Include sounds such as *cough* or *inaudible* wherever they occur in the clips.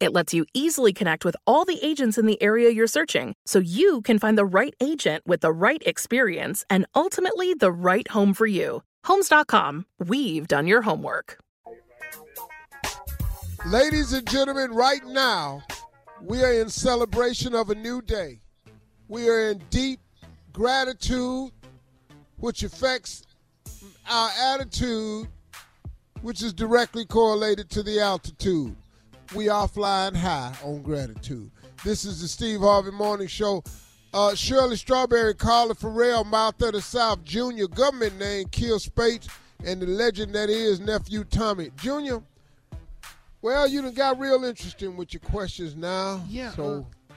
It lets you easily connect with all the agents in the area you're searching so you can find the right agent with the right experience and ultimately the right home for you. Homes.com, we've done your homework. Ladies and gentlemen, right now, we are in celebration of a new day. We are in deep gratitude, which affects our attitude, which is directly correlated to the altitude we are flying high on gratitude. This is the Steve Harvey Morning Show. Uh, Shirley Strawberry, Carla Ferrell, Mouth of the South, Junior, government name, Kier Spates, and the legend that is nephew Tommy. Junior, well, you done got real interesting with your questions now. Yeah. So, uh,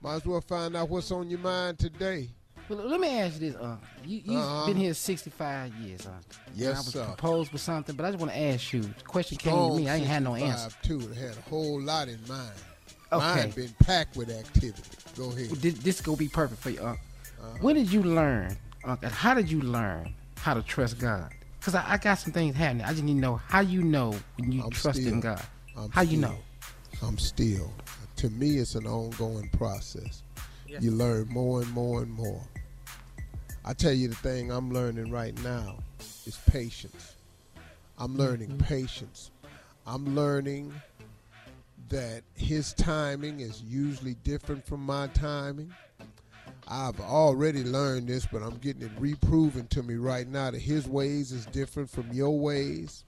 might as well find out what's on your mind today. Well, let me ask you this. Uh, you, you've uh-huh. been here 65 years. Uh, yes, I was sir. proposed with something, but I just want to ask you. The question came to me. I ain't had no answer. Too. It had a whole lot in mind. Okay. Mine been packed with activity. Go ahead. Well, this, this gonna be perfect for you. Uh, uh-huh. When did you learn? Uh, how did you learn how to trust God? Because I, I, got some things happening. I just need to know how you know when you I'm trust still, in God. I'm how still, you know? I'm still. To me, it's an ongoing process. Yes. You learn more and more and more. I tell you the thing I'm learning right now is patience. I'm learning mm-hmm. patience. I'm learning that his timing is usually different from my timing. I've already learned this, but I'm getting it reproven to me right now that his ways is different from your ways.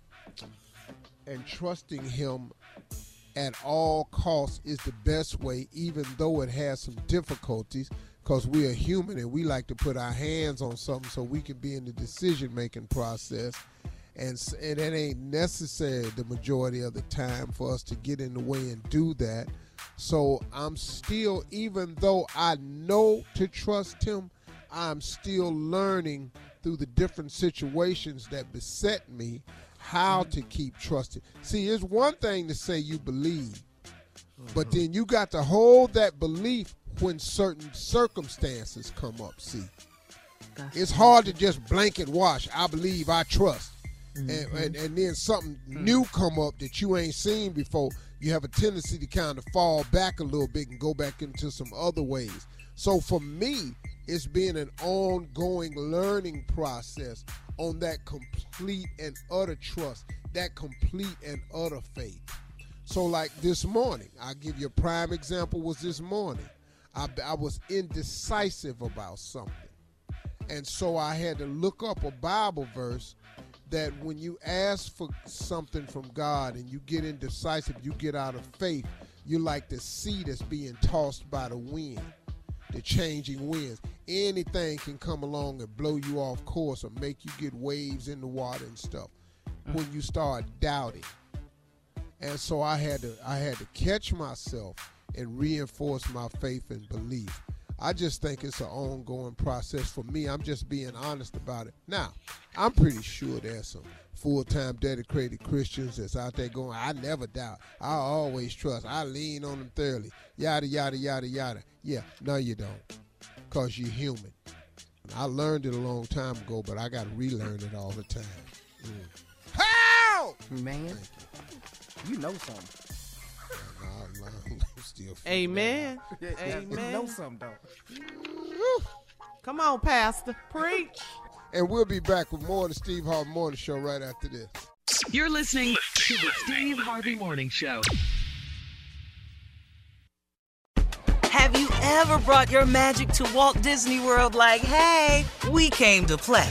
And trusting him at all costs is the best way, even though it has some difficulties because we are human and we like to put our hands on something so we can be in the decision making process. And, and it ain't necessary the majority of the time for us to get in the way and do that. So I'm still, even though I know to trust him, I'm still learning through the different situations that beset me how to keep trusting. See, it's one thing to say you believe, but mm-hmm. then you got to hold that belief when certain circumstances come up. See, it's hard to just blanket wash. I believe, I trust, mm-hmm. and, and, and then something mm-hmm. new come up that you ain't seen before. You have a tendency to kind of fall back a little bit and go back into some other ways. So for me, It's been an ongoing learning process on that complete and utter trust, that complete and utter faith. So, like this morning, I'll give you a prime example was this morning. I, I was indecisive about something. And so I had to look up a Bible verse that when you ask for something from God and you get indecisive, you get out of faith, you're like the sea that's being tossed by the wind, the changing winds. Anything can come along and blow you off course or make you get waves in the water and stuff mm. when you start doubting. And so I had to I had to catch myself and reinforce my faith and belief. I just think it's an ongoing process for me. I'm just being honest about it. Now, I'm pretty sure there's some full-time dedicated Christians that's out there going, I never doubt. I always trust. I lean on them thoroughly. Yada, yada, yada, yada. Yeah, no, you don't. Because you're human. I learned it a long time ago, but I got to relearn it all the time. Mm. How? Man, you know something. Nah, nah, still Amen. Yeah, *laughs* yeah, Amen. know something, though. Come on, Pastor. Preach. And we'll be back with more of the Steve Harvey Morning Show right after this. You're listening to the Steve Harvey Morning Show. Have you ever brought your magic to Walt Disney World like, hey, we came to play?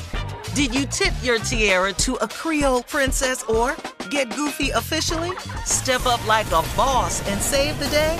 Did you tip your tiara to a Creole princess or get goofy officially? Step up like a boss and save the day?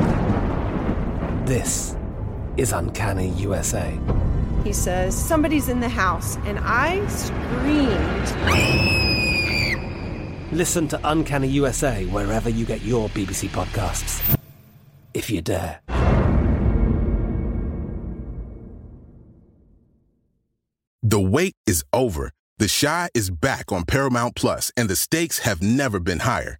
This is Uncanny USA. He says, Somebody's in the house. And I screamed. Listen to Uncanny USA wherever you get your BBC podcasts, if you dare. The wait is over. The Chi is back on Paramount Plus, and the stakes have never been higher.